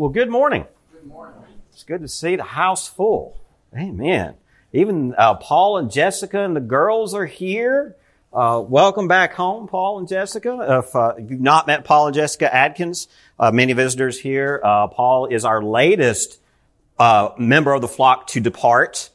Well, good morning. Good morning. It's good to see the house full. Amen. Even uh, Paul and Jessica and the girls are here. Uh, welcome back home, Paul and Jessica. If uh, you've not met Paul and Jessica Adkins, uh, many visitors here. Uh, Paul is our latest uh, member of the flock to depart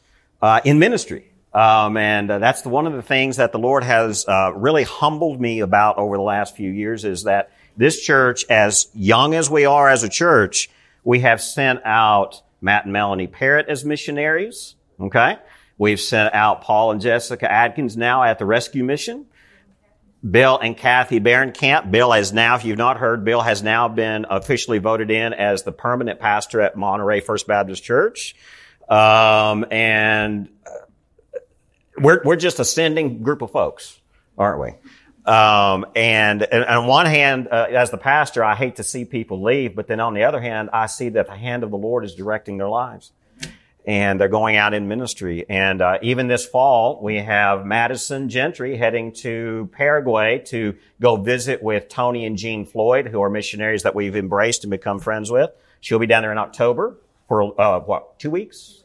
in ministry. Um, and that's the, one of the things that the Lord has really humbled me about over the last few years is that this church, as young as we are as a church, we have sent out Matt and Melanie Parrott as missionaries. Okay. We've sent out Paul and Jessica Adkins now at the rescue mission. Bill and Kathy Camp. Bill has now, if you've not heard, Bill has now been officially voted in as the permanent pastor at Monterey First Baptist Church. Um, and uh, we're, we're just ascending group of folks, aren't we? Um, and, and, on one hand, uh, as the pastor, I hate to see people leave, but then on the other hand, I see that the hand of the Lord is directing their lives. And they're going out in ministry. And uh, even this fall, we have Madison Gentry heading to Paraguay to go visit with Tony and Jean Floyd, who are missionaries that we've embraced and become friends with. She'll be down there in October for uh, what two weeks?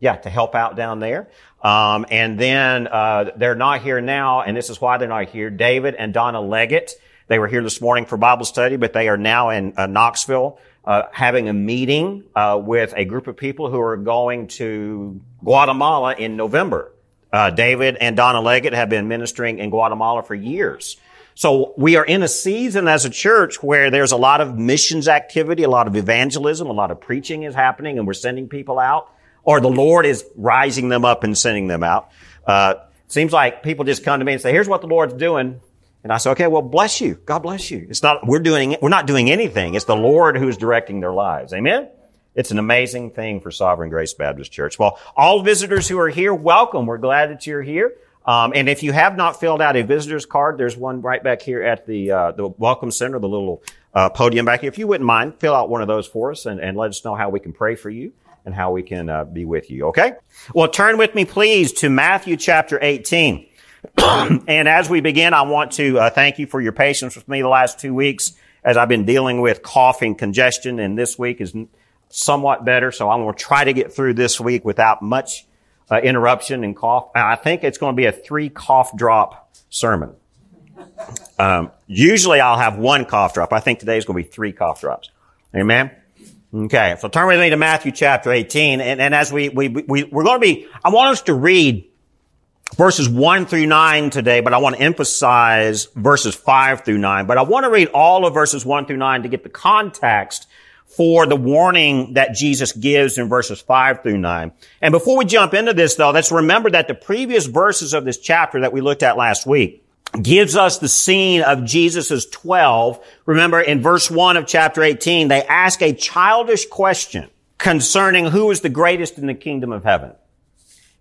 Yeah, to help out down there. Um, and then uh, they're not here now, and this is why they're not here. David and Donna Leggett, they were here this morning for Bible study, but they are now in uh, Knoxville uh, having a meeting uh, with a group of people who are going to Guatemala in November. Uh, David and Donna Leggett have been ministering in Guatemala for years. So we are in a season as a church where there's a lot of missions activity, a lot of evangelism, a lot of preaching is happening, and we're sending people out or the Lord is rising them up and sending them out. Uh, seems like people just come to me and say, here's what the Lord's doing. And I say, okay, well, bless you. God bless you. It's not, we're doing, we're not doing anything. It's the Lord who's directing their lives. Amen? It's an amazing thing for Sovereign Grace Baptist Church. Well, all visitors who are here, welcome. We're glad that you're here. Um, and if you have not filled out a visitor's card, there's one right back here at the uh, the Welcome Center, the little uh, podium back here. If you wouldn't mind, fill out one of those for us and, and let us know how we can pray for you and how we can uh, be with you. Okay? Well, turn with me, please, to Matthew chapter 18. and as we begin, I want to uh, thank you for your patience with me the last two weeks as I've been dealing with coughing, congestion, and this week is somewhat better. So I'm going to try to get through this week without much uh, interruption and cough. I think it's going to be a three cough drop sermon. Um, usually I'll have one cough drop. I think today's going to be three cough drops. Amen. Okay, so turn with me to Matthew chapter 18, and, and as we, we, we, we're going to be, I want us to read verses 1 through 9 today, but I want to emphasize verses 5 through 9. But I want to read all of verses 1 through 9 to get the context for the warning that Jesus gives in verses 5 through 9. And before we jump into this though, let's remember that the previous verses of this chapter that we looked at last week gives us the scene of Jesus' 12. Remember in verse 1 of chapter 18, they ask a childish question concerning who is the greatest in the kingdom of heaven.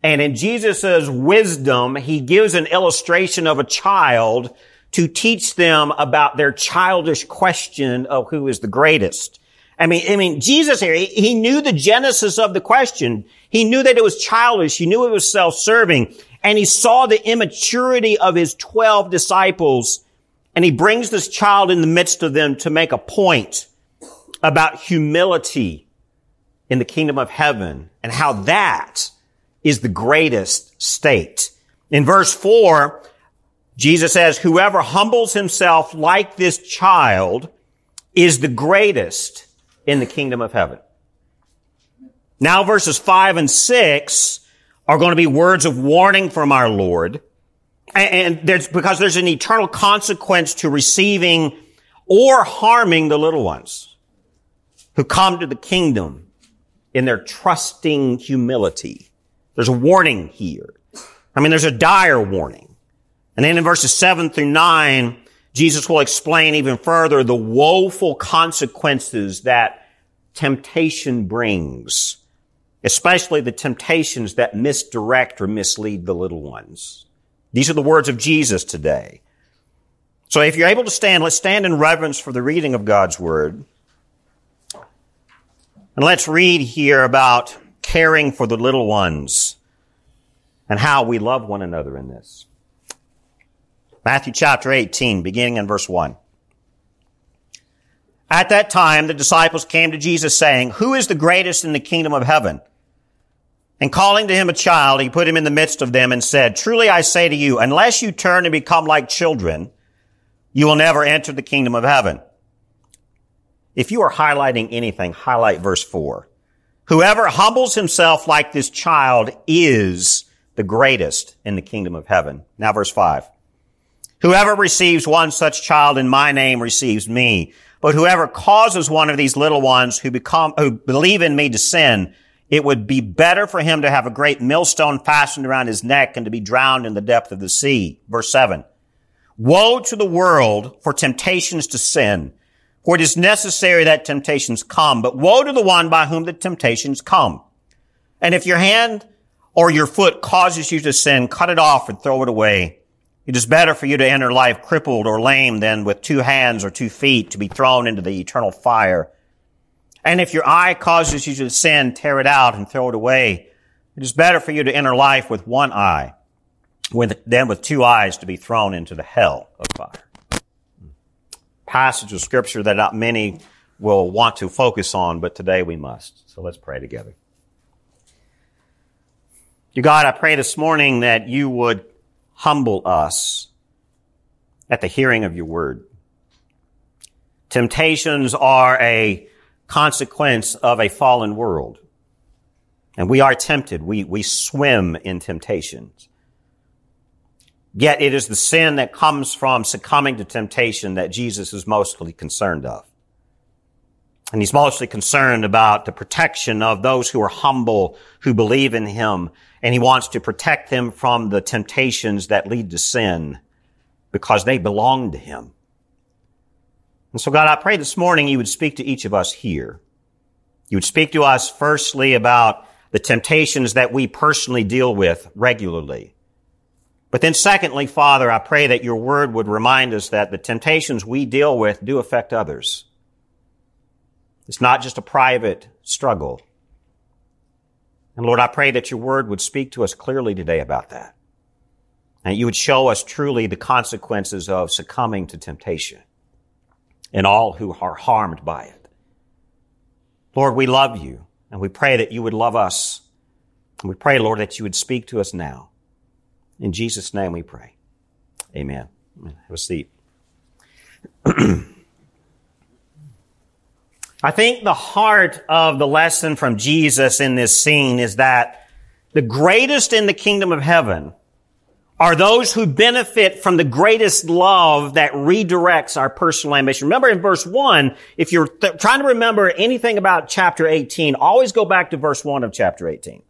And in Jesus' wisdom, he gives an illustration of a child to teach them about their childish question of who is the greatest. I mean, I mean, Jesus here, he, he knew the genesis of the question. He knew that it was childish. He knew it was self-serving and he saw the immaturity of his 12 disciples and he brings this child in the midst of them to make a point about humility in the kingdom of heaven and how that is the greatest state. In verse four, Jesus says, whoever humbles himself like this child is the greatest in the kingdom of heaven. Now verses five and six are going to be words of warning from our Lord. And there's, because there's an eternal consequence to receiving or harming the little ones who come to the kingdom in their trusting humility. There's a warning here. I mean, there's a dire warning. And then in verses seven through nine, Jesus will explain even further the woeful consequences that temptation brings especially the temptations that misdirect or mislead the little ones. These are the words of Jesus today. So if you're able to stand, let's stand in reverence for the reading of God's Word. And let's read here about caring for the little ones and how we love one another in this. Matthew chapter 18, beginning in verse 1. At that time, the disciples came to Jesus saying, Who is the greatest in the kingdom of heaven? And calling to him a child, he put him in the midst of them and said, Truly I say to you, unless you turn and become like children, you will never enter the kingdom of heaven. If you are highlighting anything, highlight verse four. Whoever humbles himself like this child is the greatest in the kingdom of heaven. Now verse five. Whoever receives one such child in my name receives me. But whoever causes one of these little ones who become, who believe in me to sin, it would be better for him to have a great millstone fastened around his neck and to be drowned in the depth of the sea. Verse seven. Woe to the world for temptations to sin for it is necessary that temptations come, but woe to the one by whom the temptations come. And if your hand or your foot causes you to sin, cut it off and throw it away. It is better for you to enter life crippled or lame than with two hands or two feet to be thrown into the eternal fire. And if your eye causes you to sin, tear it out and throw it away. It is better for you to enter life with one eye than with two eyes to be thrown into the hell of fire passage of scripture that not many will want to focus on, but today we must. So let's pray together. Dear God, I pray this morning that you would humble us at the hearing of your word. Temptations are a consequence of a fallen world. And we are tempted. We, we swim in temptations. Yet it is the sin that comes from succumbing to temptation that Jesus is mostly concerned of. And he's mostly concerned about the protection of those who are humble, who believe in him, and he wants to protect them from the temptations that lead to sin because they belong to him. And so God, I pray this morning you would speak to each of us here. You would speak to us firstly about the temptations that we personally deal with regularly. But then secondly, Father, I pray that your word would remind us that the temptations we deal with do affect others. It's not just a private struggle. And Lord, I pray that your word would speak to us clearly today about that. And you would show us truly the consequences of succumbing to temptation and all who are harmed by it. Lord, we love you and we pray that you would love us. And we pray, Lord, that you would speak to us now. In Jesus' name we pray. Amen. Have a seat. I think the heart of the lesson from Jesus in this scene is that the greatest in the kingdom of heaven are those who benefit from the greatest love that redirects our personal ambition. Remember in verse 1, if you're th- trying to remember anything about chapter 18, always go back to verse 1 of chapter 18.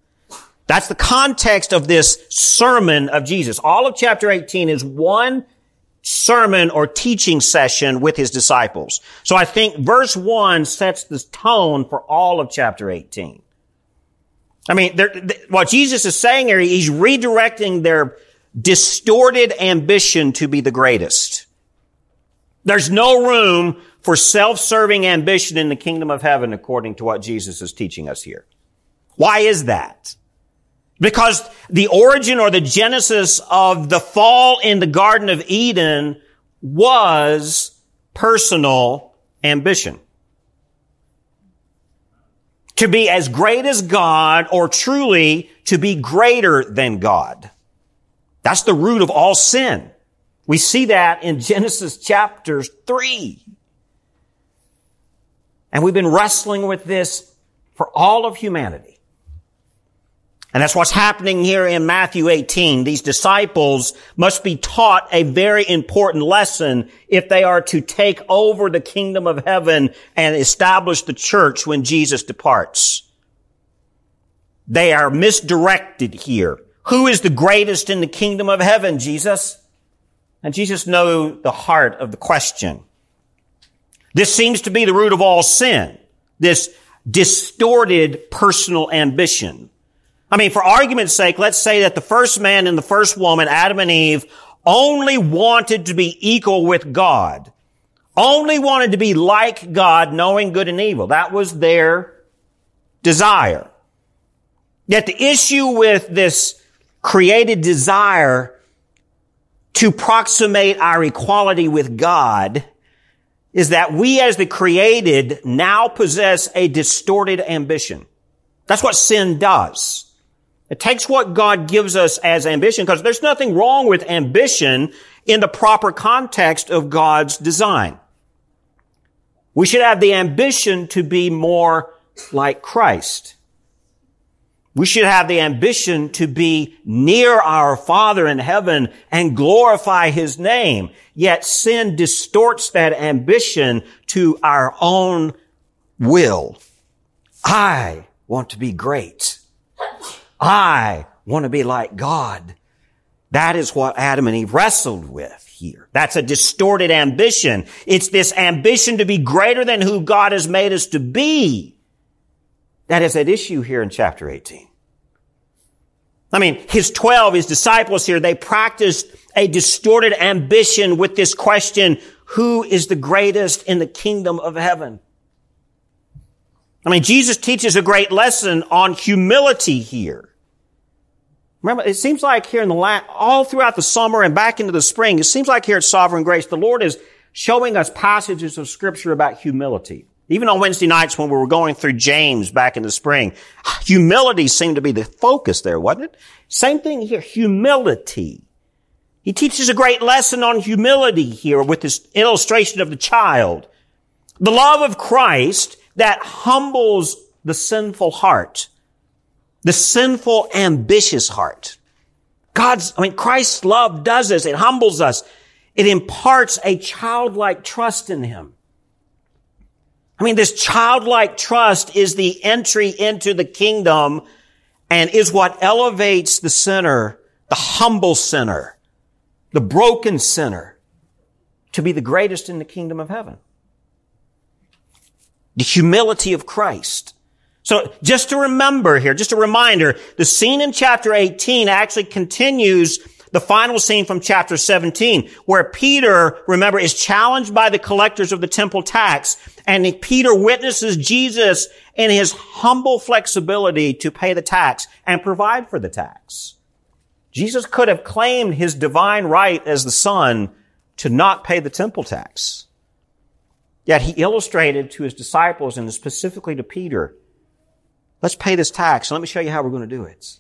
That's the context of this sermon of Jesus. All of chapter 18 is one sermon or teaching session with his disciples. So I think verse 1 sets the tone for all of chapter 18. I mean, what Jesus is saying here, he's redirecting their distorted ambition to be the greatest. There's no room for self-serving ambition in the kingdom of heaven according to what Jesus is teaching us here. Why is that? Because the origin or the genesis of the fall in the Garden of Eden was personal ambition. To be as great as God or truly to be greater than God. That's the root of all sin. We see that in Genesis chapter 3. And we've been wrestling with this for all of humanity. And that's what's happening here in Matthew 18. These disciples must be taught a very important lesson if they are to take over the kingdom of heaven and establish the church when Jesus departs. They are misdirected here. Who is the greatest in the kingdom of heaven, Jesus? And Jesus knows the heart of the question. This seems to be the root of all sin. This distorted personal ambition. I mean, for argument's sake, let's say that the first man and the first woman, Adam and Eve, only wanted to be equal with God. Only wanted to be like God, knowing good and evil. That was their desire. Yet the issue with this created desire to proximate our equality with God is that we as the created now possess a distorted ambition. That's what sin does. It takes what God gives us as ambition because there's nothing wrong with ambition in the proper context of God's design. We should have the ambition to be more like Christ. We should have the ambition to be near our Father in heaven and glorify His name. Yet sin distorts that ambition to our own will. I want to be great. I want to be like God. That is what Adam and Eve wrestled with here. That's a distorted ambition. It's this ambition to be greater than who God has made us to be. That is at issue here in chapter 18. I mean, his 12, his disciples here, they practiced a distorted ambition with this question, who is the greatest in the kingdom of heaven? I mean, Jesus teaches a great lesson on humility here. Remember, it seems like here in the last, all throughout the summer and back into the spring, it seems like here at Sovereign Grace, the Lord is showing us passages of scripture about humility. Even on Wednesday nights when we were going through James back in the spring, humility seemed to be the focus there, wasn't it? Same thing here, humility. He teaches a great lesson on humility here with this illustration of the child. The love of Christ that humbles the sinful heart the sinful, ambitious heart. God's, I mean, Christ's love does this. It humbles us. It imparts a childlike trust in Him. I mean, this childlike trust is the entry into the kingdom and is what elevates the sinner, the humble sinner, the broken sinner, to be the greatest in the kingdom of heaven. The humility of Christ. So just to remember here, just a reminder, the scene in chapter 18 actually continues the final scene from chapter 17, where Peter, remember, is challenged by the collectors of the temple tax, and Peter witnesses Jesus in his humble flexibility to pay the tax and provide for the tax. Jesus could have claimed his divine right as the son to not pay the temple tax. Yet he illustrated to his disciples and specifically to Peter Let's pay this tax. Let me show you how we're going to do it.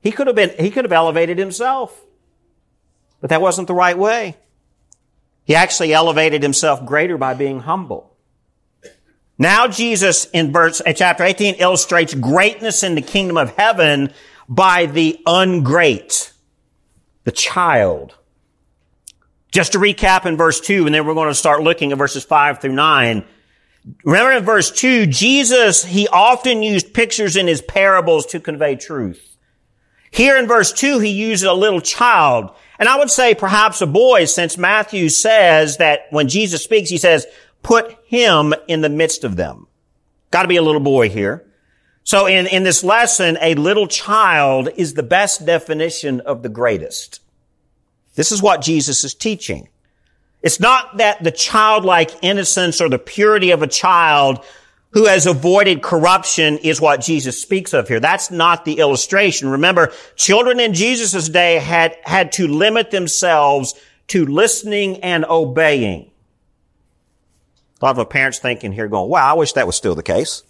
He could have been, he could have elevated himself. But that wasn't the right way. He actually elevated himself greater by being humble. Now Jesus in verse, in chapter 18 illustrates greatness in the kingdom of heaven by the ungreat, the child. Just to recap in verse 2, and then we're going to start looking at verses 5 through 9. Remember in verse 2, Jesus, he often used pictures in his parables to convey truth. Here in verse 2, he uses a little child. And I would say perhaps a boy, since Matthew says that when Jesus speaks, he says, put him in the midst of them. Got to be a little boy here. So in, in this lesson, a little child is the best definition of the greatest. This is what Jesus is teaching. It's not that the childlike innocence or the purity of a child who has avoided corruption is what Jesus speaks of here. That's not the illustration. Remember, children in Jesus' day had, had to limit themselves to listening and obeying. A lot of parents thinking here going, wow, I wish that was still the case.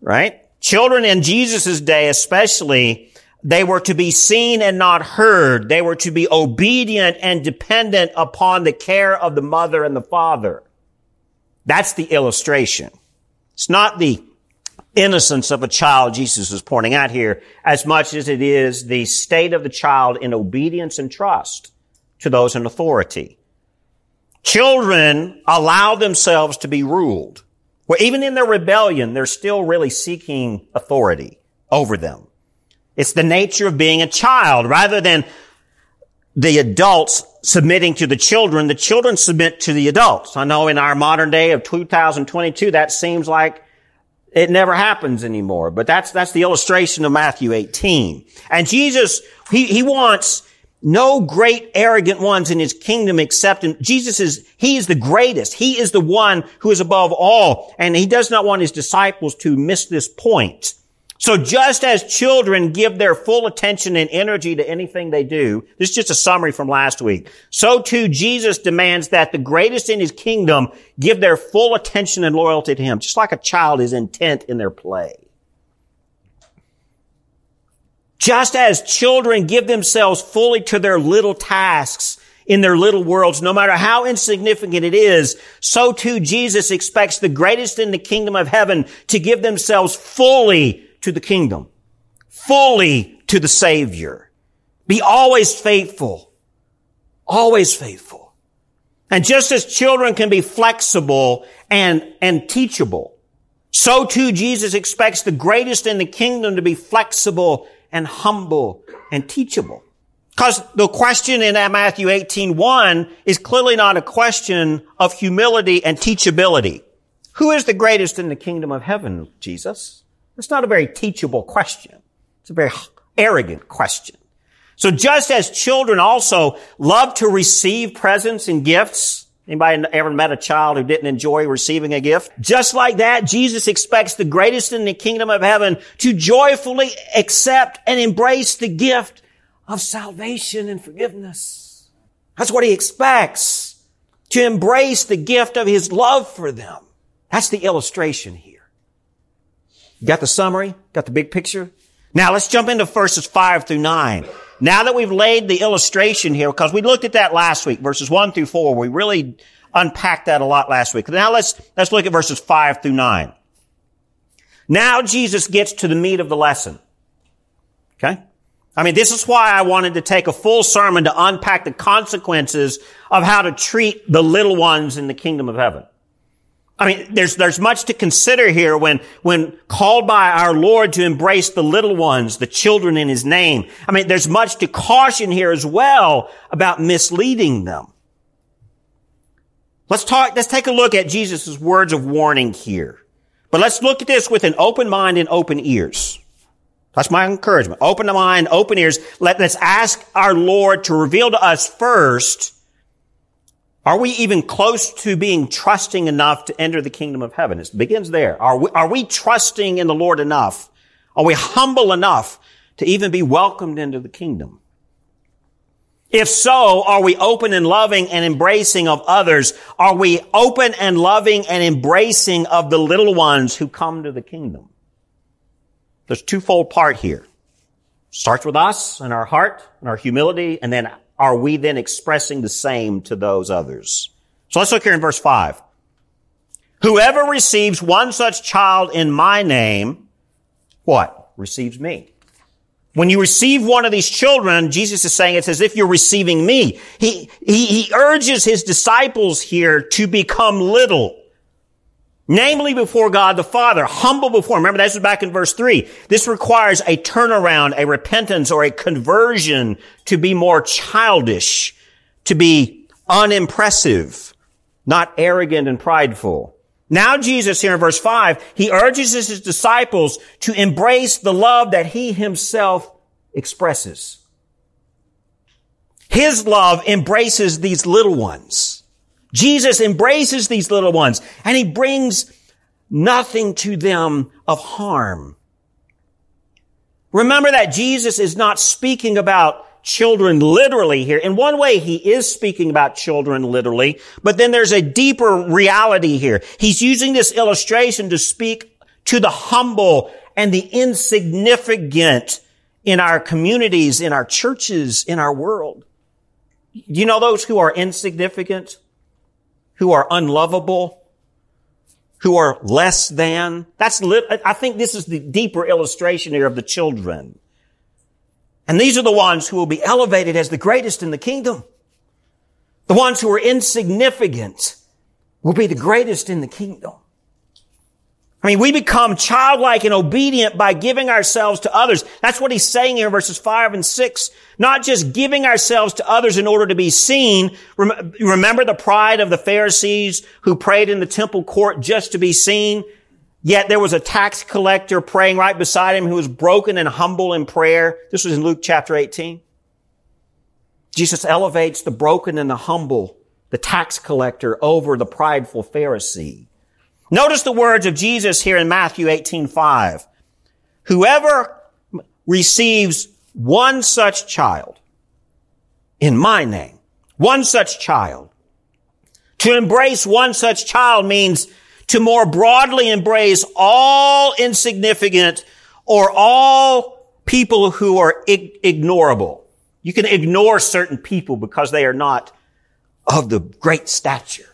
Right? Children in Jesus' day especially they were to be seen and not heard. They were to be obedient and dependent upon the care of the mother and the father. That's the illustration. It's not the innocence of a child Jesus is pointing out here as much as it is the state of the child in obedience and trust to those in authority. Children allow themselves to be ruled. Where even in their rebellion, they're still really seeking authority over them. It's the nature of being a child. Rather than the adults submitting to the children, the children submit to the adults. I know in our modern day of 2022, that seems like it never happens anymore. But that's, that's the illustration of Matthew 18. And Jesus, he, he wants no great arrogant ones in his kingdom except him. Jesus is, he is the greatest. He is the one who is above all. And he does not want his disciples to miss this point. So just as children give their full attention and energy to anything they do, this is just a summary from last week. So too Jesus demands that the greatest in his kingdom give their full attention and loyalty to him, just like a child is intent in their play. Just as children give themselves fully to their little tasks in their little worlds, no matter how insignificant it is, so too Jesus expects the greatest in the kingdom of heaven to give themselves fully to the kingdom, fully to the Savior. Be always faithful, always faithful. And just as children can be flexible and, and teachable, so too Jesus expects the greatest in the kingdom to be flexible and humble and teachable. Because the question in Matthew 18, 1 is clearly not a question of humility and teachability. Who is the greatest in the kingdom of heaven, Jesus? It's not a very teachable question. It's a very arrogant question. So just as children also love to receive presents and gifts, anybody ever met a child who didn't enjoy receiving a gift? Just like that, Jesus expects the greatest in the kingdom of heaven to joyfully accept and embrace the gift of salvation and forgiveness. That's what he expects. To embrace the gift of his love for them. That's the illustration here. Got the summary? Got the big picture? Now let's jump into verses 5 through 9. Now that we've laid the illustration here, because we looked at that last week, verses 1 through 4, we really unpacked that a lot last week. Now let's, let's look at verses 5 through 9. Now Jesus gets to the meat of the lesson. Okay? I mean, this is why I wanted to take a full sermon to unpack the consequences of how to treat the little ones in the kingdom of heaven. I mean, there's, there's much to consider here when, when called by our Lord to embrace the little ones, the children in His name. I mean, there's much to caution here as well about misleading them. Let's talk, let's take a look at Jesus' words of warning here. But let's look at this with an open mind and open ears. That's my encouragement. Open mind, open ears. Let, let's ask our Lord to reveal to us first are we even close to being trusting enough to enter the kingdom of heaven? It begins there. Are we, are we trusting in the Lord enough? Are we humble enough to even be welcomed into the kingdom? If so, are we open and loving and embracing of others? Are we open and loving and embracing of the little ones who come to the kingdom? There's twofold part here. Starts with us and our heart and our humility, and then are we then expressing the same to those others? So let's look here in verse 5. Whoever receives one such child in my name, what? Receives me. When you receive one of these children, Jesus is saying it's as if you're receiving me. He, he, he urges his disciples here to become little. Namely before God the Father, humble before him. Remember, this is back in verse 3. This requires a turnaround, a repentance, or a conversion to be more childish, to be unimpressive, not arrogant and prideful. Now Jesus here in verse 5, he urges his disciples to embrace the love that he himself expresses. His love embraces these little ones. Jesus embraces these little ones and he brings nothing to them of harm. Remember that Jesus is not speaking about children literally here. In one way, he is speaking about children literally, but then there's a deeper reality here. He's using this illustration to speak to the humble and the insignificant in our communities, in our churches, in our world. You know those who are insignificant? Who are unlovable, who are less than. That's, I think this is the deeper illustration here of the children. And these are the ones who will be elevated as the greatest in the kingdom. The ones who are insignificant will be the greatest in the kingdom. I mean, we become childlike and obedient by giving ourselves to others. That's what he's saying here verses five and six. Not just giving ourselves to others in order to be seen. Remember the pride of the Pharisees who prayed in the temple court just to be seen? Yet there was a tax collector praying right beside him who was broken and humble in prayer. This was in Luke chapter 18. Jesus elevates the broken and the humble, the tax collector over the prideful Pharisee. Notice the words of Jesus here in Matthew 18, 5. whoever receives one such child in my name, one such child. To embrace one such child means to more broadly embrace all insignificant or all people who are ig- ignorable. You can ignore certain people because they are not of the great stature.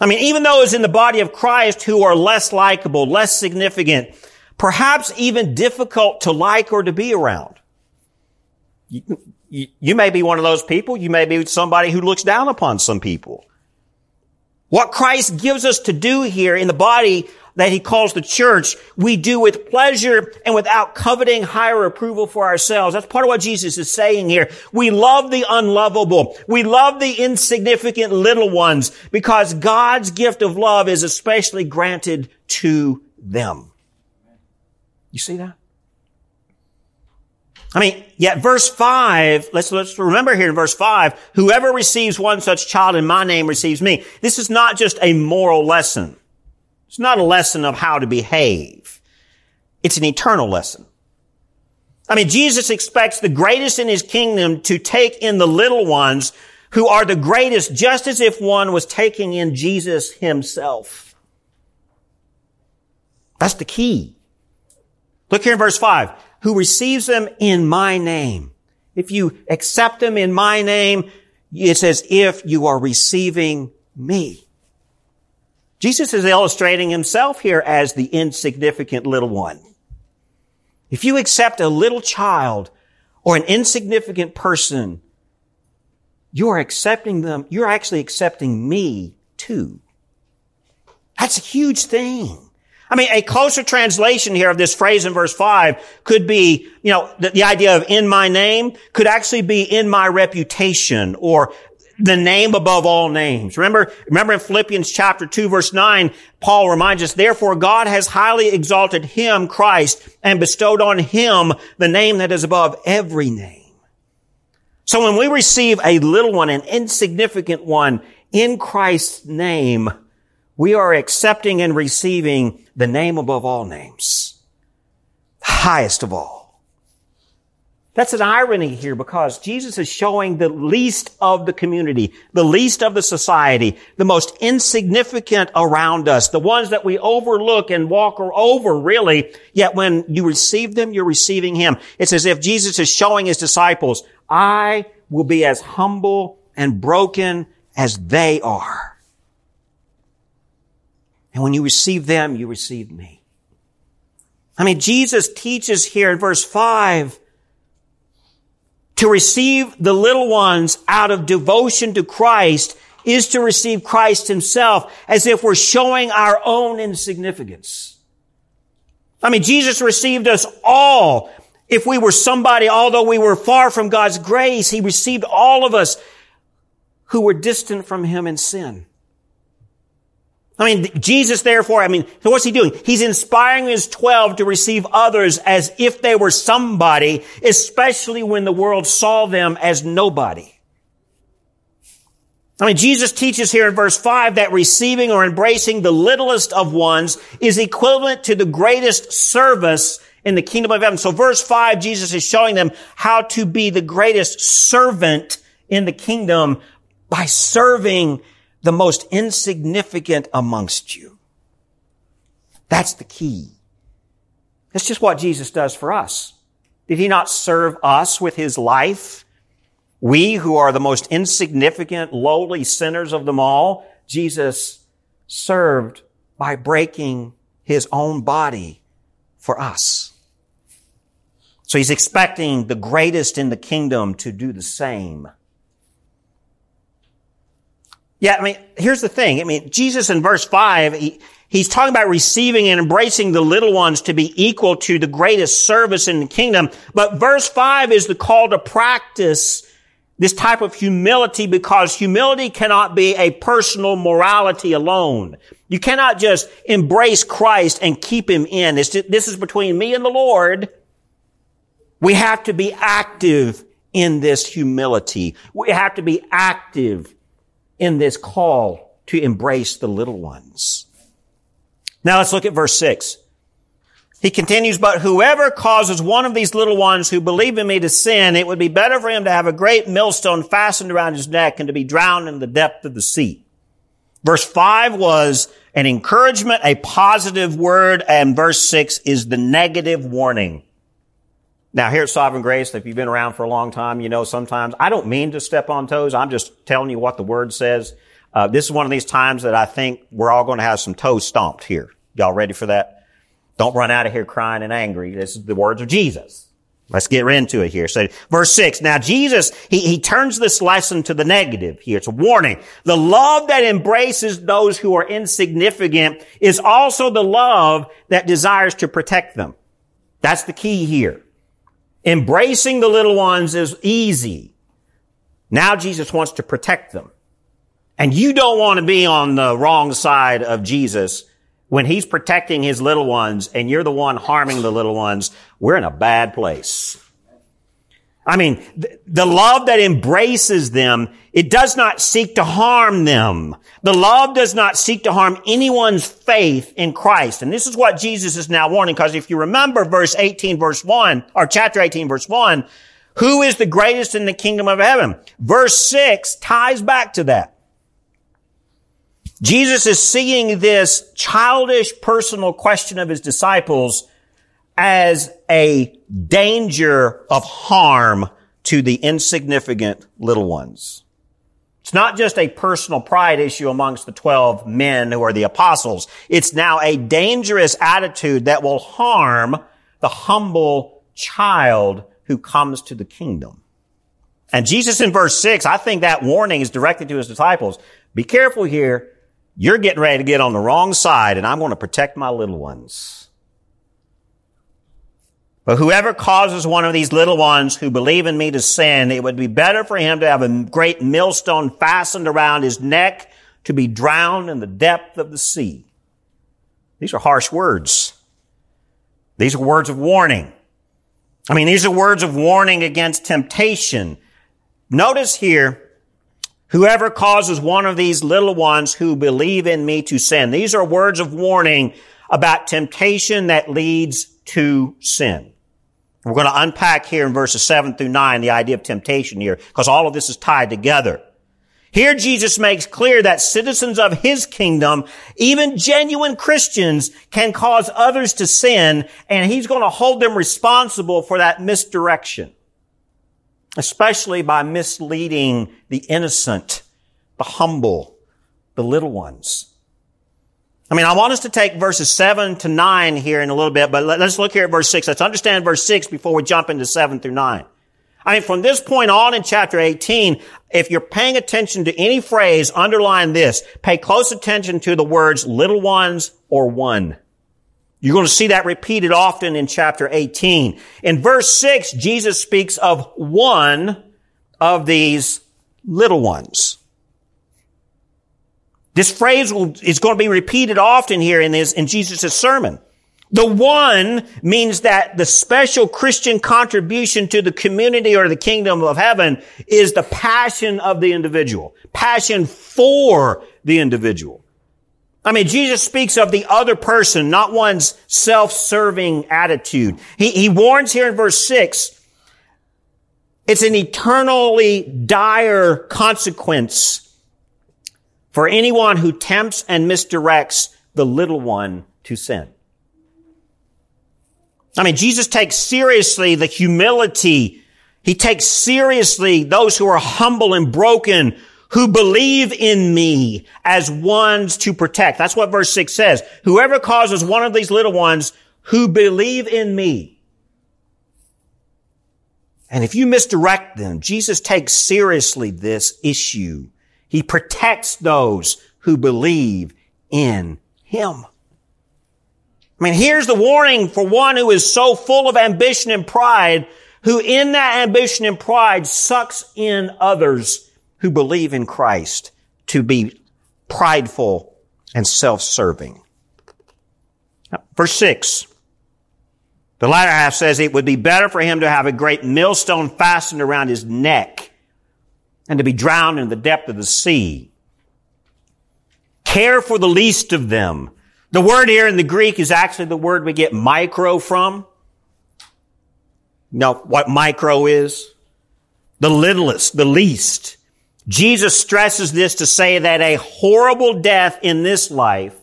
I mean, even those in the body of Christ who are less likable, less significant, perhaps even difficult to like or to be around. You, you, you, may be one of those people. You may be somebody who looks down upon some people. What Christ gives us to do here in the body that he calls the church, we do with pleasure and without coveting higher approval for ourselves. That's part of what Jesus is saying here. We love the unlovable. We love the insignificant little ones because God's gift of love is especially granted to them. You see that? I mean, yet verse 5, let's, let's remember here in verse 5, whoever receives one such child in my name receives me. This is not just a moral lesson. It's not a lesson of how to behave. It's an eternal lesson. I mean, Jesus expects the greatest in his kingdom to take in the little ones who are the greatest just as if one was taking in Jesus himself. That's the key. Look here in verse 5. Who receives them in my name. If you accept them in my name, it's as if you are receiving me. Jesus is illustrating himself here as the insignificant little one. If you accept a little child or an insignificant person, you're accepting them, you're actually accepting me too. That's a huge thing. I mean, a closer translation here of this phrase in verse 5 could be, you know, the, the, idea of in my name could actually be in my reputation or the name above all names. Remember, remember in Philippians chapter 2 verse 9, Paul reminds us, therefore God has highly exalted him, Christ, and bestowed on him the name that is above every name. So when we receive a little one, an insignificant one in Christ's name, we are accepting and receiving the name above all names, highest of all. That's an irony here because Jesus is showing the least of the community, the least of the society, the most insignificant around us, the ones that we overlook and walk over really. Yet when you receive them, you're receiving Him. It's as if Jesus is showing His disciples, I will be as humble and broken as they are. And when you receive them, you receive me. I mean, Jesus teaches here in verse 5 to receive the little ones out of devotion to Christ is to receive Christ himself as if we're showing our own insignificance. I mean, Jesus received us all. If we were somebody, although we were far from God's grace, He received all of us who were distant from Him in sin. I mean, Jesus therefore, I mean, what's he doing? He's inspiring his 12 to receive others as if they were somebody, especially when the world saw them as nobody. I mean, Jesus teaches here in verse 5 that receiving or embracing the littlest of ones is equivalent to the greatest service in the kingdom of heaven. So verse 5, Jesus is showing them how to be the greatest servant in the kingdom by serving the most insignificant amongst you. That's the key. That's just what Jesus does for us. Did he not serve us with his life? We who are the most insignificant, lowly sinners of them all, Jesus served by breaking his own body for us. So he's expecting the greatest in the kingdom to do the same yeah, I mean, here's the thing. I mean, Jesus in verse 5, he, he's talking about receiving and embracing the little ones to be equal to the greatest service in the kingdom. But verse 5 is the call to practice this type of humility because humility cannot be a personal morality alone. You cannot just embrace Christ and keep him in. This, this is between me and the Lord. We have to be active in this humility. We have to be active in this call to embrace the little ones. Now let's look at verse 6. He continues, but whoever causes one of these little ones who believe in me to sin, it would be better for him to have a great millstone fastened around his neck and to be drowned in the depth of the sea. Verse five was an encouragement, a positive word, and verse six is the negative warning. Now here at Sovereign Grace, if you've been around for a long time, you know sometimes I don't mean to step on toes. I'm just telling you what the word says. Uh, this is one of these times that I think we're all going to have some toes stomped here. Y'all ready for that? Don't run out of here crying and angry. This is the words of Jesus. Let's get into it here. So verse six. Now Jesus, he, he turns this lesson to the negative here. It's a warning. The love that embraces those who are insignificant is also the love that desires to protect them. That's the key here. Embracing the little ones is easy. Now Jesus wants to protect them. And you don't want to be on the wrong side of Jesus when he's protecting his little ones and you're the one harming the little ones, we're in a bad place. I mean, the love that embraces them, it does not seek to harm them. The love does not seek to harm anyone's faith in Christ. And this is what Jesus is now warning, because if you remember verse 18, verse 1, or chapter 18, verse 1, who is the greatest in the kingdom of heaven? Verse 6 ties back to that. Jesus is seeing this childish personal question of his disciples as a danger of harm to the insignificant little ones. It's not just a personal pride issue amongst the 12 men who are the apostles. It's now a dangerous attitude that will harm the humble child who comes to the kingdom. And Jesus in verse 6, I think that warning is directed to his disciples. Be careful here. You're getting ready to get on the wrong side and I'm going to protect my little ones. But whoever causes one of these little ones who believe in me to sin, it would be better for him to have a great millstone fastened around his neck to be drowned in the depth of the sea. These are harsh words. These are words of warning. I mean, these are words of warning against temptation. Notice here, Whoever causes one of these little ones who believe in me to sin. These are words of warning about temptation that leads to sin. We're going to unpack here in verses 7 through 9 the idea of temptation here, because all of this is tied together. Here Jesus makes clear that citizens of his kingdom, even genuine Christians, can cause others to sin, and he's going to hold them responsible for that misdirection especially by misleading the innocent, the humble, the little ones. I mean, I want us to take verses 7 to 9 here in a little bit, but let's look here at verse 6. Let's understand verse 6 before we jump into 7 through 9. I mean, from this point on in chapter 18, if you're paying attention to any phrase, underline this. Pay close attention to the words little ones or one. You're going to see that repeated often in chapter 18. In verse 6, Jesus speaks of one of these little ones. This phrase is going to be repeated often here in, this, in Jesus' sermon. The one means that the special Christian contribution to the community or the kingdom of heaven is the passion of the individual. Passion for the individual. I mean, Jesus speaks of the other person, not one's self-serving attitude. He, he warns here in verse 6, it's an eternally dire consequence for anyone who tempts and misdirects the little one to sin. I mean, Jesus takes seriously the humility. He takes seriously those who are humble and broken, who believe in me as ones to protect. That's what verse 6 says. Whoever causes one of these little ones who believe in me. And if you misdirect them, Jesus takes seriously this issue. He protects those who believe in him. I mean, here's the warning for one who is so full of ambition and pride, who in that ambition and pride sucks in others who believe in Christ to be prideful and self-serving. Verse 6. The latter half says it would be better for him to have a great millstone fastened around his neck and to be drowned in the depth of the sea. Care for the least of them. The word here in the Greek is actually the word we get micro from. You know what micro is? The littlest, the least. Jesus stresses this to say that a horrible death in this life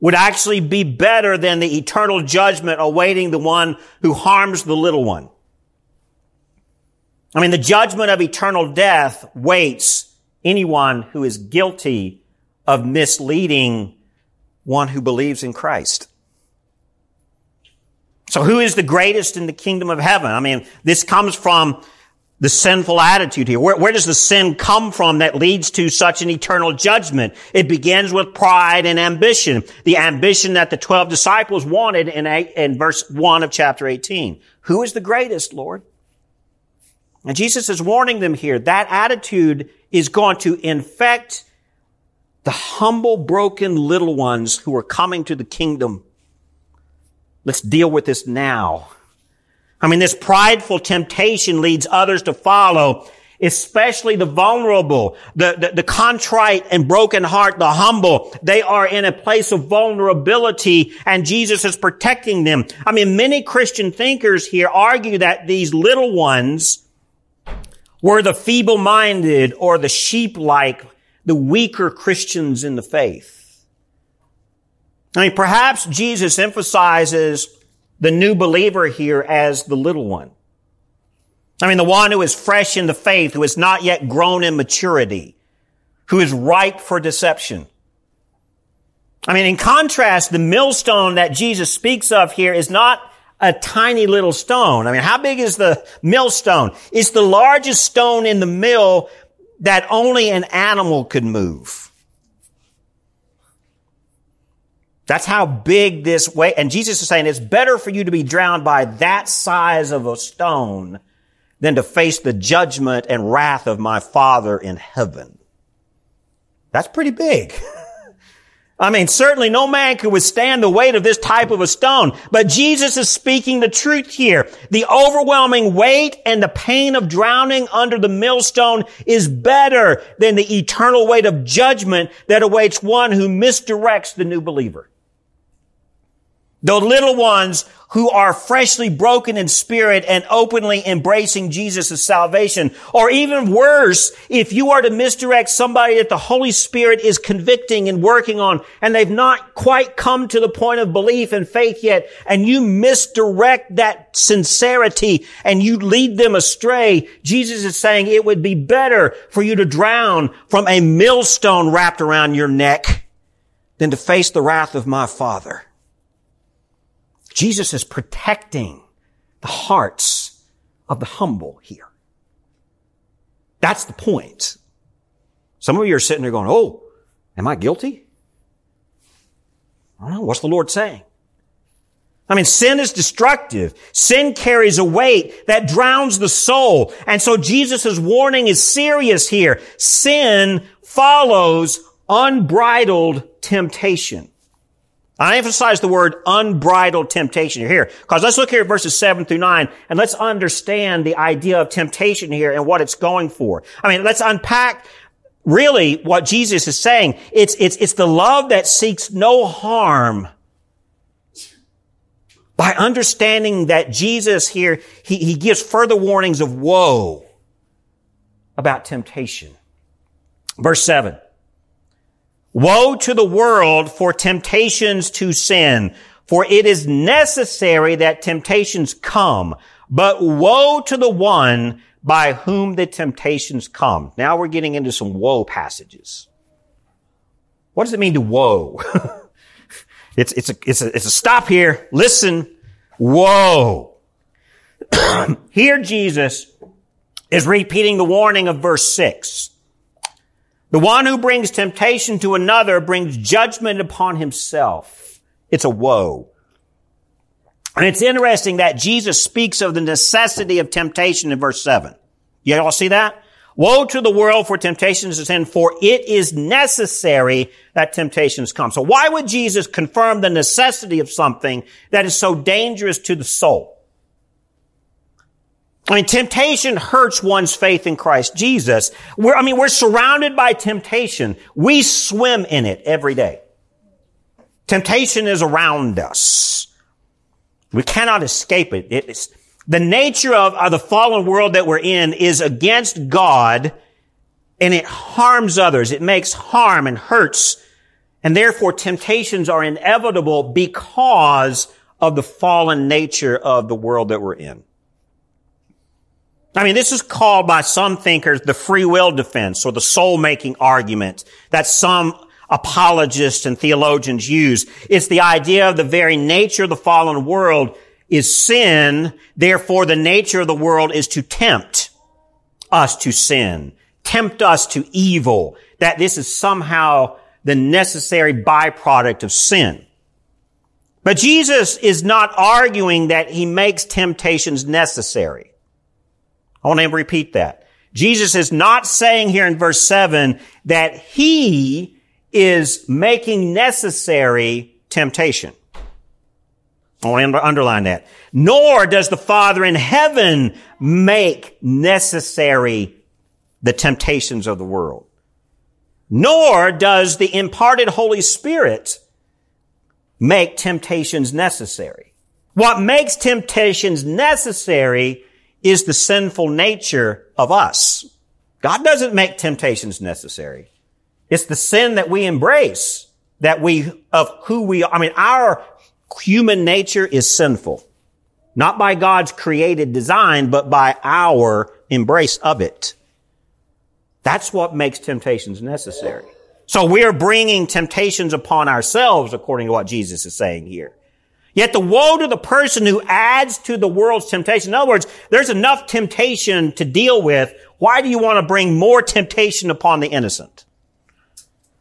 would actually be better than the eternal judgment awaiting the one who harms the little one. I mean, the judgment of eternal death waits anyone who is guilty of misleading one who believes in Christ. So who is the greatest in the kingdom of heaven? I mean, this comes from the sinful attitude here. Where, where, does the sin come from that leads to such an eternal judgment? It begins with pride and ambition. The ambition that the 12 disciples wanted in, eight, in verse 1 of chapter 18. Who is the greatest, Lord? And Jesus is warning them here. That attitude is going to infect the humble, broken little ones who are coming to the kingdom. Let's deal with this now. I mean, this prideful temptation leads others to follow, especially the vulnerable, the, the, the, contrite and broken heart, the humble. They are in a place of vulnerability and Jesus is protecting them. I mean, many Christian thinkers here argue that these little ones were the feeble-minded or the sheep-like the weaker Christians in the faith. I mean, perhaps Jesus emphasizes the new believer here as the little one. I mean, the one who is fresh in the faith, who has not yet grown in maturity, who is ripe for deception. I mean, in contrast, the millstone that Jesus speaks of here is not a tiny little stone. I mean, how big is the millstone? It's the largest stone in the mill that only an animal could move. That's how big this way, and Jesus is saying it's better for you to be drowned by that size of a stone than to face the judgment and wrath of my Father in heaven. That's pretty big. I mean, certainly no man could withstand the weight of this type of a stone, but Jesus is speaking the truth here. The overwhelming weight and the pain of drowning under the millstone is better than the eternal weight of judgment that awaits one who misdirects the new believer. The little ones who are freshly broken in spirit and openly embracing Jesus' salvation. Or even worse, if you are to misdirect somebody that the Holy Spirit is convicting and working on, and they've not quite come to the point of belief and faith yet, and you misdirect that sincerity and you lead them astray, Jesus is saying it would be better for you to drown from a millstone wrapped around your neck than to face the wrath of my Father. Jesus is protecting the hearts of the humble here. That's the point. Some of you are sitting there going, Oh, am I guilty? I don't know. What's the Lord saying? I mean, sin is destructive. Sin carries a weight that drowns the soul. And so Jesus' warning is serious here. Sin follows unbridled temptation. I emphasize the word unbridled temptation here. Because let's look here at verses 7 through 9 and let's understand the idea of temptation here and what it's going for. I mean, let's unpack really what Jesus is saying. It's, it's, it's the love that seeks no harm. By understanding that Jesus here, he, he gives further warnings of woe about temptation. Verse 7. Woe to the world for temptations to sin, for it is necessary that temptations come, but woe to the one by whom the temptations come. Now we're getting into some woe passages. What does it mean to woe? it's, it's, a, it's, a, it's a stop here. Listen. Woe. here Jesus is repeating the warning of verse 6. The one who brings temptation to another brings judgment upon himself. It's a woe. And it's interesting that Jesus speaks of the necessity of temptation in verse 7. You all see that? Woe to the world for temptations to sin, for it is necessary that temptations come. So why would Jesus confirm the necessity of something that is so dangerous to the soul? I mean, temptation hurts one's faith in Christ Jesus. We're, I mean, we're surrounded by temptation. We swim in it every day. Temptation is around us. We cannot escape it. It's, the nature of, of the fallen world that we're in is against God and it harms others. It makes harm and hurts. And therefore temptations are inevitable because of the fallen nature of the world that we're in. I mean, this is called by some thinkers the free will defense or the soul making argument that some apologists and theologians use. It's the idea of the very nature of the fallen world is sin. Therefore, the nature of the world is to tempt us to sin, tempt us to evil, that this is somehow the necessary byproduct of sin. But Jesus is not arguing that he makes temptations necessary. I want to repeat that. Jesus is not saying here in verse 7 that he is making necessary temptation. I want to underline that. Nor does the Father in heaven make necessary the temptations of the world. Nor does the imparted Holy Spirit make temptations necessary. What makes temptations necessary is the sinful nature of us. God doesn't make temptations necessary. It's the sin that we embrace that we, of who we are. I mean, our human nature is sinful. Not by God's created design, but by our embrace of it. That's what makes temptations necessary. So we are bringing temptations upon ourselves according to what Jesus is saying here. Yet the woe to the person who adds to the world's temptation. In other words, there's enough temptation to deal with. Why do you want to bring more temptation upon the innocent?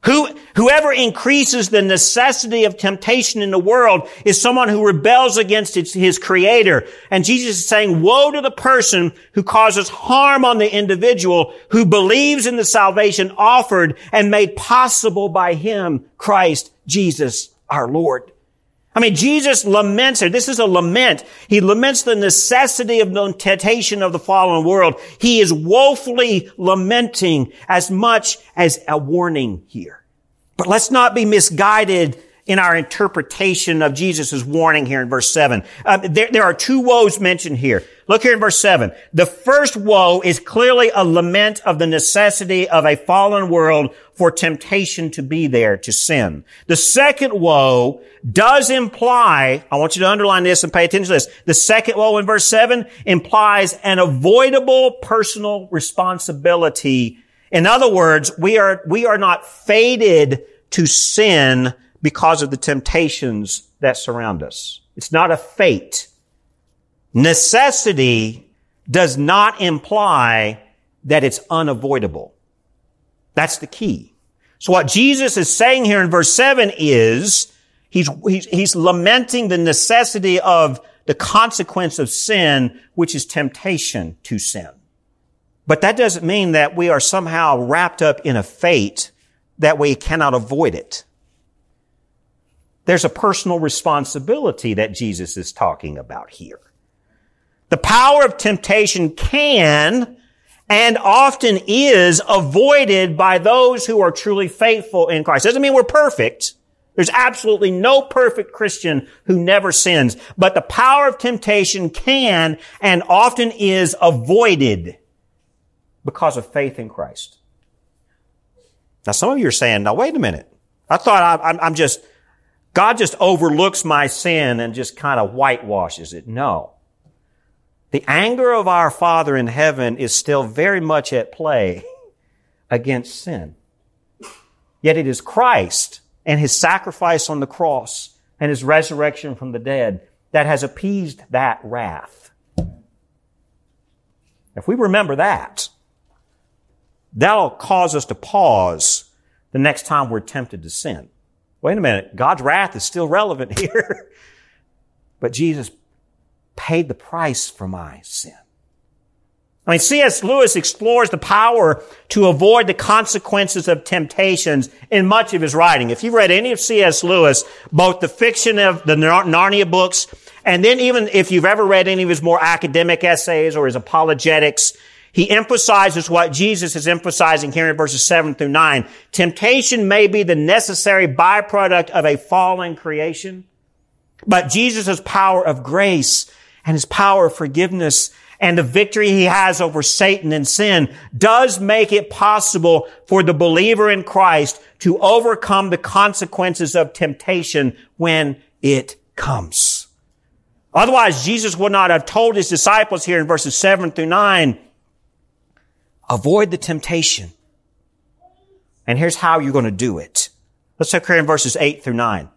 Who, whoever increases the necessity of temptation in the world is someone who rebels against his, his, creator. And Jesus is saying, woe to the person who causes harm on the individual who believes in the salvation offered and made possible by him, Christ Jesus our Lord. I mean, Jesus laments here. This is a lament. He laments the necessity of the temptation of the fallen world. He is woefully lamenting as much as a warning here. But let's not be misguided in our interpretation of Jesus' warning here in verse 7. Um, there, there are two woes mentioned here. Look here in verse 7. The first woe is clearly a lament of the necessity of a fallen world for temptation to be there, to sin. The second woe does imply, I want you to underline this and pay attention to this. The second woe in verse 7 implies an avoidable personal responsibility. In other words, we are, we are not fated to sin because of the temptations that surround us. It's not a fate. Necessity does not imply that it's unavoidable. That's the key. So what Jesus is saying here in verse 7 is he's, he's, he's lamenting the necessity of the consequence of sin, which is temptation to sin. But that doesn't mean that we are somehow wrapped up in a fate that we cannot avoid it. There's a personal responsibility that Jesus is talking about here. The power of temptation can and often is avoided by those who are truly faithful in Christ. Doesn't mean we're perfect. There's absolutely no perfect Christian who never sins, but the power of temptation can and often is avoided because of faith in Christ. Now some of you are saying, now wait a minute. I thought I, am just, God just overlooks my sin and just kind of whitewashes it. No. The anger of our Father in heaven is still very much at play against sin. Yet it is Christ and his sacrifice on the cross and his resurrection from the dead that has appeased that wrath. If we remember that, that'll cause us to pause the next time we're tempted to sin. Wait a minute. God's wrath is still relevant here. but Jesus paid the price for my sin. I mean, C.S. Lewis explores the power to avoid the consequences of temptations in much of his writing. If you've read any of C.S. Lewis, both the fiction of the Narnia books, and then even if you've ever read any of his more academic essays or his apologetics, he emphasizes what Jesus is emphasizing here in verses 7 through 9. Temptation may be the necessary byproduct of a fallen creation, but Jesus' power of grace and his power of forgiveness and the victory he has over Satan and sin does make it possible for the believer in Christ to overcome the consequences of temptation when it comes. Otherwise, Jesus would not have told his disciples here in verses 7 through 9, avoid the temptation. And here's how you're going to do it. Let's look here in verses 8 through 9.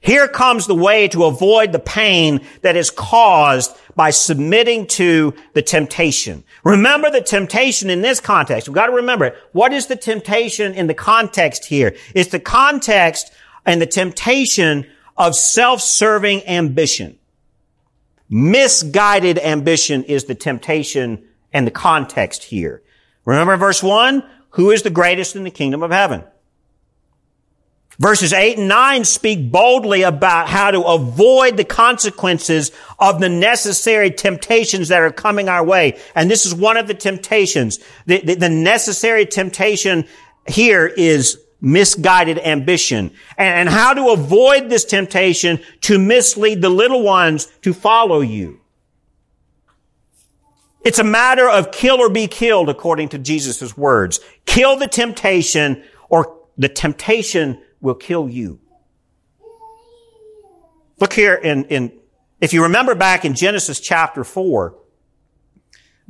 Here comes the way to avoid the pain that is caused by submitting to the temptation. Remember the temptation in this context. We've got to remember it. What is the temptation in the context here? It's the context and the temptation of self-serving ambition. Misguided ambition is the temptation and the context here. Remember verse 1? Who is the greatest in the kingdom of heaven? Verses 8 and 9 speak boldly about how to avoid the consequences of the necessary temptations that are coming our way. And this is one of the temptations. The, the, the necessary temptation here is misguided ambition and, and how to avoid this temptation to mislead the little ones to follow you. It's a matter of kill or be killed according to Jesus' words. Kill the temptation or the temptation will kill you. Look here in, in, if you remember back in Genesis chapter 4,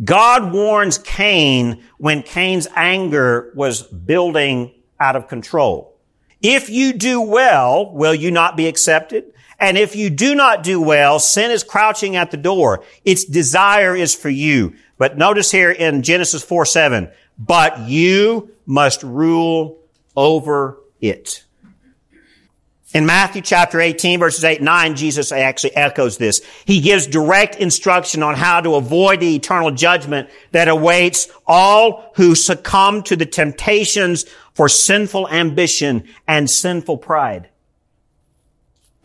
God warns Cain when Cain's anger was building out of control. If you do well, will you not be accepted? And if you do not do well, sin is crouching at the door. Its desire is for you. But notice here in Genesis 4, 7, but you must rule over it. In Matthew chapter 18 verses 8 and 9, Jesus actually echoes this. He gives direct instruction on how to avoid the eternal judgment that awaits all who succumb to the temptations for sinful ambition and sinful pride.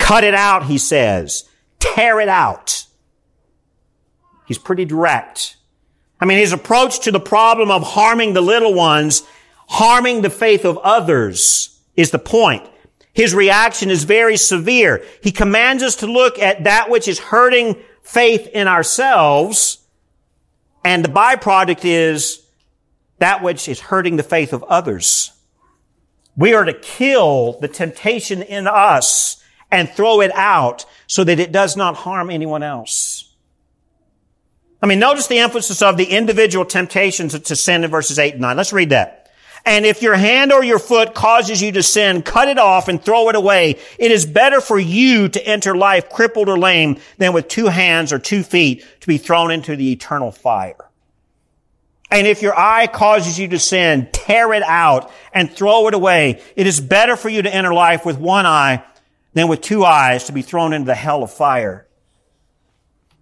Cut it out, he says. Tear it out. He's pretty direct. I mean, his approach to the problem of harming the little ones, harming the faith of others is the point. His reaction is very severe. He commands us to look at that which is hurting faith in ourselves, and the byproduct is that which is hurting the faith of others. We are to kill the temptation in us and throw it out so that it does not harm anyone else. I mean, notice the emphasis of the individual temptations to sin in verses 8 and 9. Let's read that. And if your hand or your foot causes you to sin, cut it off and throw it away. It is better for you to enter life crippled or lame than with two hands or two feet to be thrown into the eternal fire. And if your eye causes you to sin, tear it out and throw it away. It is better for you to enter life with one eye than with two eyes to be thrown into the hell of fire.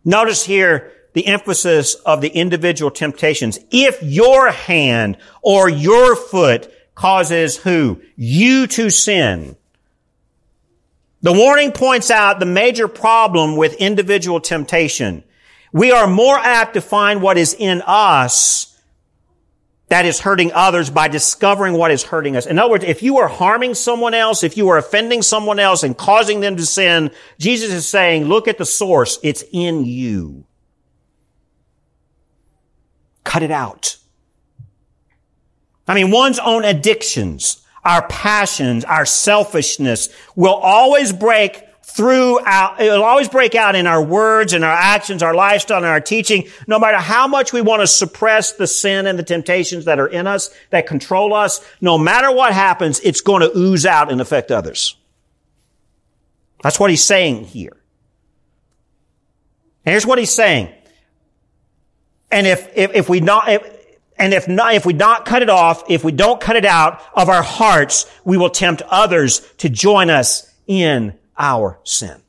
Notice here the emphasis of the individual temptations. If your hand or your foot causes who? You to sin. The warning points out the major problem with individual temptation. We are more apt to find what is in us that is hurting others by discovering what is hurting us. In other words, if you are harming someone else, if you are offending someone else and causing them to sin, Jesus is saying, look at the source. It's in you. Cut it out. I mean, one's own addictions, our passions, our selfishness will always break through out, it'll always break out in our words and our actions, our lifestyle and our teaching, no matter how much we want to suppress the sin and the temptations that are in us, that control us, no matter what happens, it's going to ooze out and affect others. That's what he's saying here. And here's what he's saying. And if, if, if we not, if, and if not, if we not cut it off, if we don't cut it out of our hearts, we will tempt others to join us in our sin.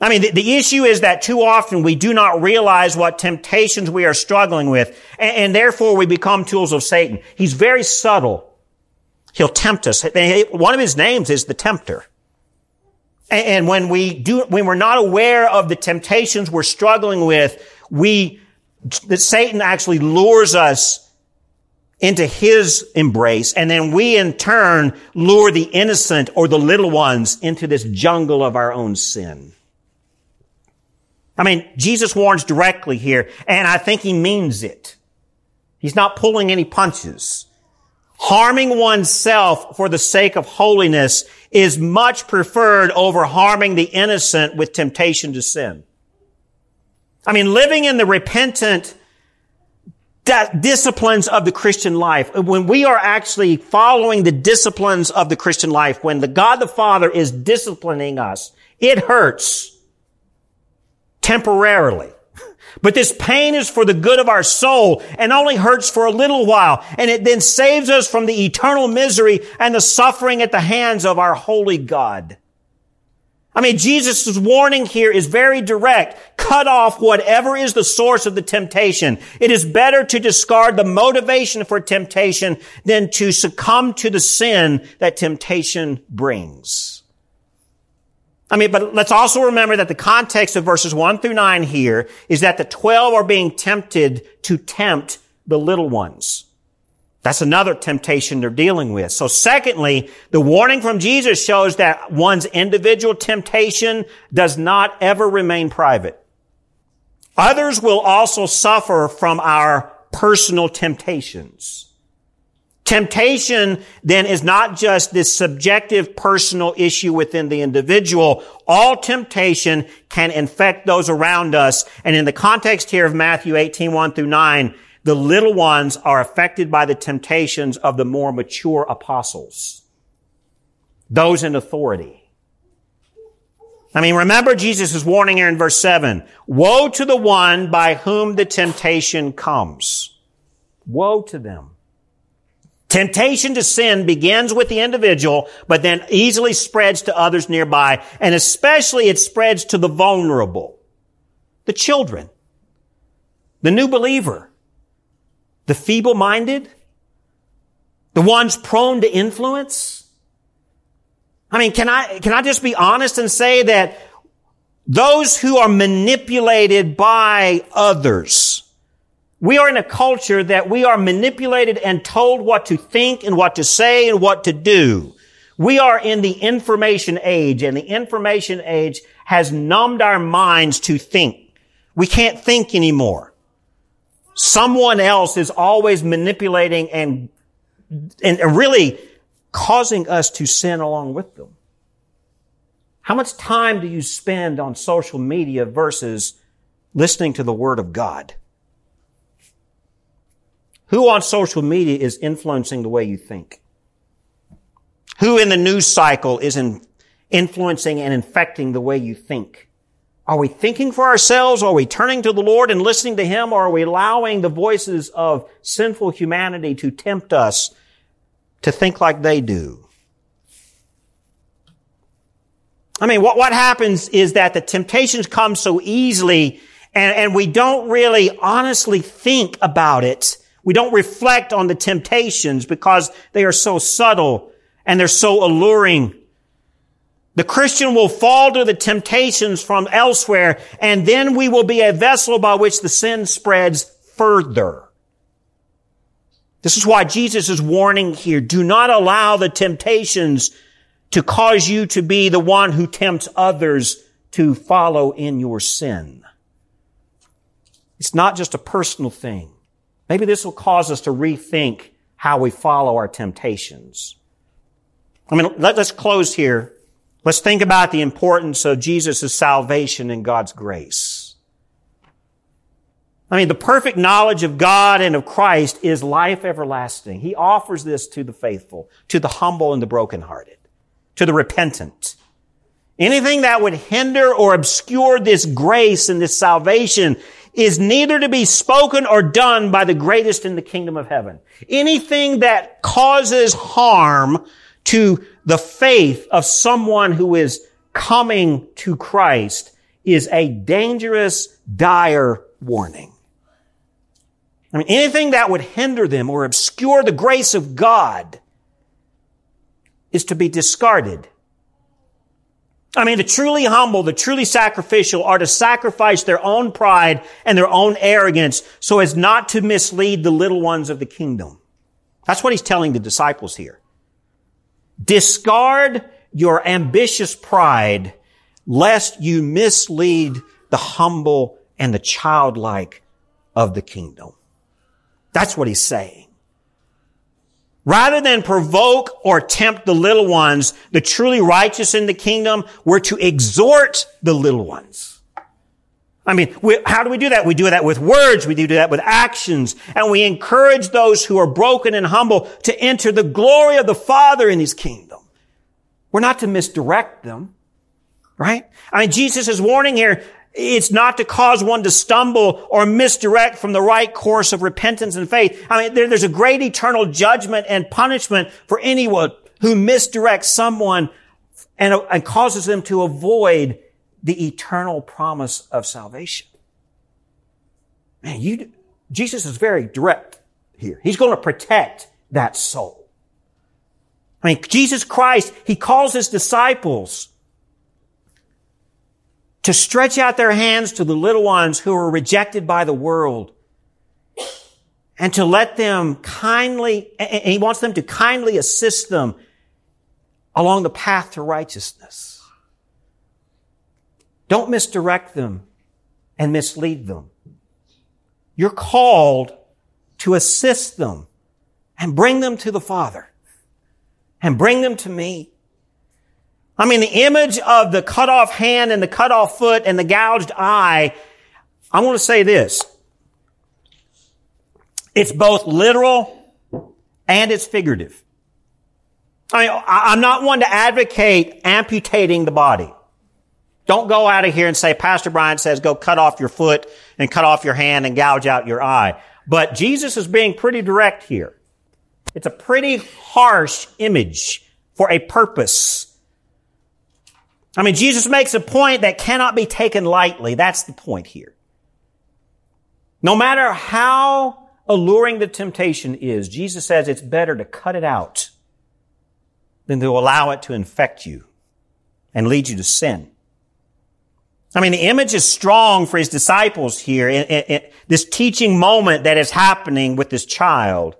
I mean, the, the, issue is that too often we do not realize what temptations we are struggling with, and, and, therefore we become tools of Satan. He's very subtle. He'll tempt us. One of his names is the tempter. And when we do, when we're not aware of the temptations we're struggling with, we that Satan actually lures us into his embrace, and then we in turn lure the innocent or the little ones into this jungle of our own sin. I mean, Jesus warns directly here, and I think he means it. He's not pulling any punches. Harming oneself for the sake of holiness is much preferred over harming the innocent with temptation to sin. I mean, living in the repentant disciplines of the Christian life, when we are actually following the disciplines of the Christian life, when the God the Father is disciplining us, it hurts temporarily. But this pain is for the good of our soul and only hurts for a little while. And it then saves us from the eternal misery and the suffering at the hands of our holy God. I mean, Jesus' warning here is very direct. Cut off whatever is the source of the temptation. It is better to discard the motivation for temptation than to succumb to the sin that temptation brings. I mean, but let's also remember that the context of verses 1 through 9 here is that the 12 are being tempted to tempt the little ones. That's another temptation they're dealing with. So secondly, the warning from Jesus shows that one's individual temptation does not ever remain private. Others will also suffer from our personal temptations. Temptation then is not just this subjective personal issue within the individual. All temptation can infect those around us. And in the context here of Matthew 18, 1 through 9, the little ones are affected by the temptations of the more mature apostles. Those in authority. I mean, remember Jesus' warning here in verse 7. Woe to the one by whom the temptation comes. Woe to them. Temptation to sin begins with the individual, but then easily spreads to others nearby, and especially it spreads to the vulnerable. The children. The new believer the feeble minded, the ones prone to influence. I mean, can I, can I just be honest and say that those who are manipulated by others, we are in a culture that we are manipulated and told what to think and what to say and what to do. We are in the information age and the information age has numbed our minds to think. We can't think anymore. Someone else is always manipulating and, and really causing us to sin along with them. How much time do you spend on social media versus listening to the Word of God? Who on social media is influencing the way you think? Who in the news cycle is in influencing and infecting the way you think? Are we thinking for ourselves? Are we turning to the Lord and listening to Him? Or are we allowing the voices of sinful humanity to tempt us to think like they do? I mean, what, what happens is that the temptations come so easily and, and we don't really honestly think about it. We don't reflect on the temptations because they are so subtle and they're so alluring the Christian will fall to the temptations from elsewhere, and then we will be a vessel by which the sin spreads further. This is why Jesus is warning here. Do not allow the temptations to cause you to be the one who tempts others to follow in your sin. It's not just a personal thing. Maybe this will cause us to rethink how we follow our temptations. I mean, let, us close here Let's think about the importance of Jesus' salvation and God's grace. I mean, the perfect knowledge of God and of Christ is life everlasting. He offers this to the faithful, to the humble and the brokenhearted, to the repentant. Anything that would hinder or obscure this grace and this salvation is neither to be spoken or done by the greatest in the kingdom of heaven. Anything that causes harm to the faith of someone who is coming to Christ is a dangerous, dire warning. I mean, anything that would hinder them or obscure the grace of God is to be discarded. I mean, the truly humble, the truly sacrificial are to sacrifice their own pride and their own arrogance so as not to mislead the little ones of the kingdom. That's what he's telling the disciples here. Discard your ambitious pride lest you mislead the humble and the childlike of the kingdom. That's what he's saying. Rather than provoke or tempt the little ones, the truly righteous in the kingdom, we're to exhort the little ones. I mean, we, how do we do that? We do that with words. We do that with actions. And we encourage those who are broken and humble to enter the glory of the Father in His kingdom. We're not to misdirect them, right? I mean, Jesus is warning here, it's not to cause one to stumble or misdirect from the right course of repentance and faith. I mean, there, there's a great eternal judgment and punishment for anyone who misdirects someone and, and causes them to avoid the eternal promise of salvation. Man, you, Jesus is very direct here. He's going to protect that soul. I mean, Jesus Christ, He calls His disciples to stretch out their hands to the little ones who are rejected by the world and to let them kindly, and he wants them to kindly assist them along the path to righteousness. Don't misdirect them and mislead them. You're called to assist them and bring them to the Father and bring them to me. I mean, the image of the cut off hand and the cut off foot and the gouged eye, I want to say this. It's both literal and it's figurative. I mean, I'm not one to advocate amputating the body. Don't go out of here and say, Pastor Brian says go cut off your foot and cut off your hand and gouge out your eye. But Jesus is being pretty direct here. It's a pretty harsh image for a purpose. I mean, Jesus makes a point that cannot be taken lightly. That's the point here. No matter how alluring the temptation is, Jesus says it's better to cut it out than to allow it to infect you and lead you to sin. I mean, the image is strong for his disciples here in, in, in this teaching moment that is happening with this child.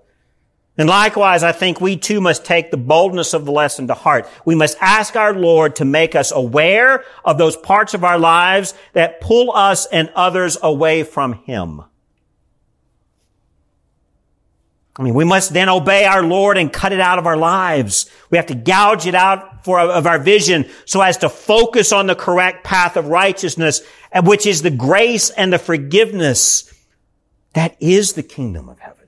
And likewise, I think we too must take the boldness of the lesson to heart. We must ask our Lord to make us aware of those parts of our lives that pull us and others away from Him. I mean, we must then obey our Lord and cut it out of our lives. We have to gouge it out for, of our vision so as to focus on the correct path of righteousness, which is the grace and the forgiveness that is the kingdom of heaven.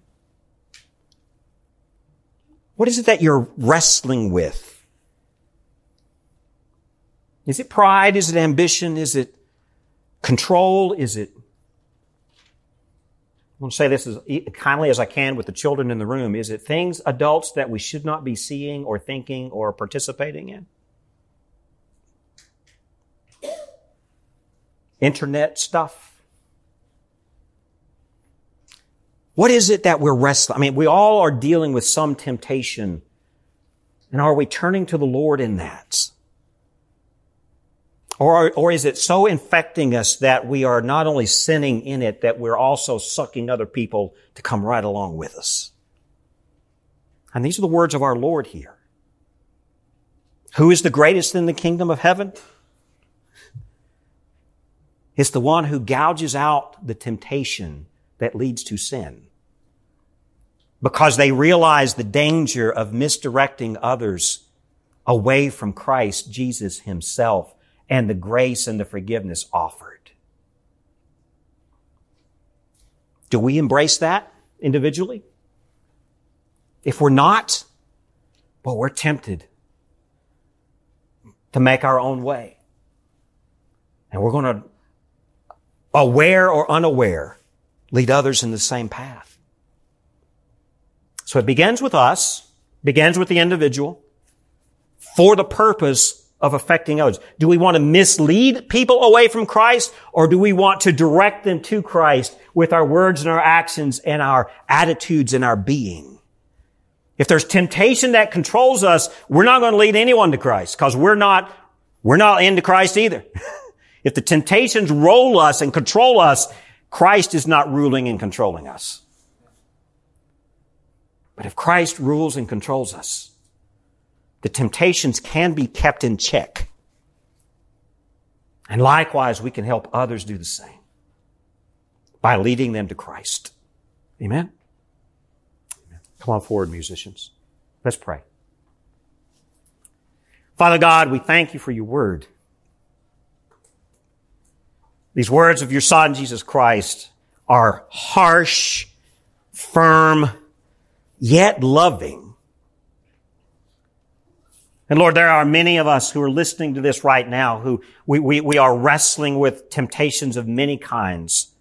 What is it that you're wrestling with? Is it pride? Is it ambition? Is it control? Is it I want to say this as kindly as I can with the children in the room. Is it things, adults, that we should not be seeing or thinking or participating in? Internet stuff? What is it that we're wrestling? I mean, we all are dealing with some temptation. And are we turning to the Lord in that? Or, or is it so infecting us that we are not only sinning in it, that we're also sucking other people to come right along with us? And these are the words of our Lord here. Who is the greatest in the kingdom of heaven? It's the one who gouges out the temptation that leads to sin. Because they realize the danger of misdirecting others away from Christ Jesus himself and the grace and the forgiveness offered. Do we embrace that individually? If we're not, well, we're tempted to make our own way. And we're going to, aware or unaware, lead others in the same path. So it begins with us, begins with the individual for the purpose of affecting others. Do we want to mislead people away from Christ or do we want to direct them to Christ with our words and our actions and our attitudes and our being? If there's temptation that controls us, we're not going to lead anyone to Christ because we're not We're not into Christ either. if the temptations roll us and control us, Christ is not ruling and controlling us. But if Christ rules and controls us, the temptations can be kept in check. And likewise, we can help others do the same by leading them to Christ. Amen? Come on forward, musicians. Let's pray. Father God, we thank you for your word. These words of your Son, Jesus Christ, are harsh, firm, yet loving. And Lord, there are many of us who are listening to this right now who we, we, we are wrestling with temptations of many kinds.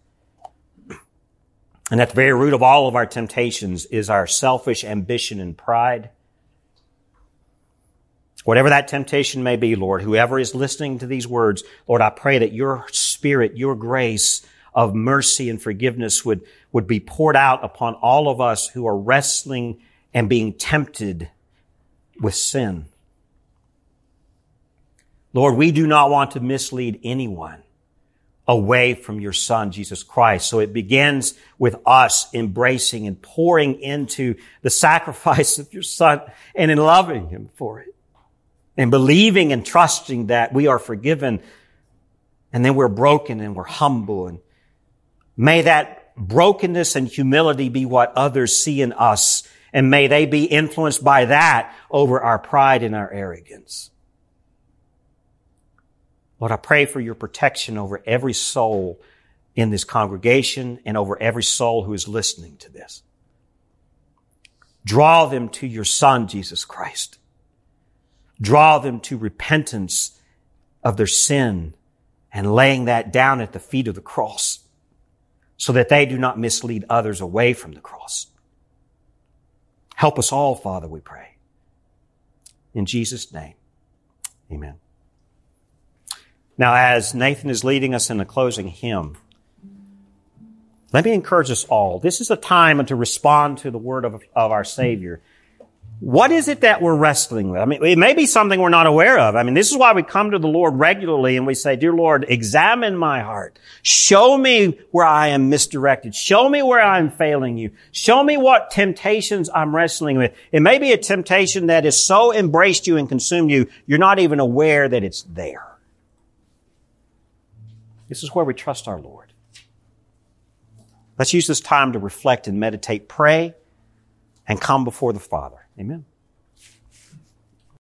And at the very root of all of our temptations is our selfish ambition and pride. Whatever that temptation may be, Lord, whoever is listening to these words, Lord, I pray that your spirit, your grace of mercy and forgiveness would, would be poured out upon all of us who are wrestling and being tempted with sin. Lord, we do not want to mislead anyone away from your son, Jesus Christ. So it begins with us embracing and pouring into the sacrifice of your son and in loving him for it and believing and trusting that we are forgiven and then we're broken and we're humble and may that brokenness and humility be what others see in us and may they be influenced by that over our pride and our arrogance. Lord, I pray for your protection over every soul in this congregation and over every soul who is listening to this. Draw them to your son, Jesus Christ. Draw them to repentance of their sin and laying that down at the feet of the cross so that they do not mislead others away from the cross. Help us all, Father, we pray. In Jesus' name, amen. Now, as Nathan is leading us in the closing hymn, let me encourage us all. This is a time to respond to the word of, of our Savior what is it that we're wrestling with? I mean, it may be something we're not aware of. I mean, this is why we come to the Lord regularly and we say, Dear Lord, examine my heart. Show me where I am misdirected. Show me where I'm failing you. Show me what temptations I'm wrestling with. It may be a temptation that has so embraced you and consumed you, you're not even aware that it's there. This is where we trust our Lord. Let's use this time to reflect and meditate, pray, and come before the Father. Amen.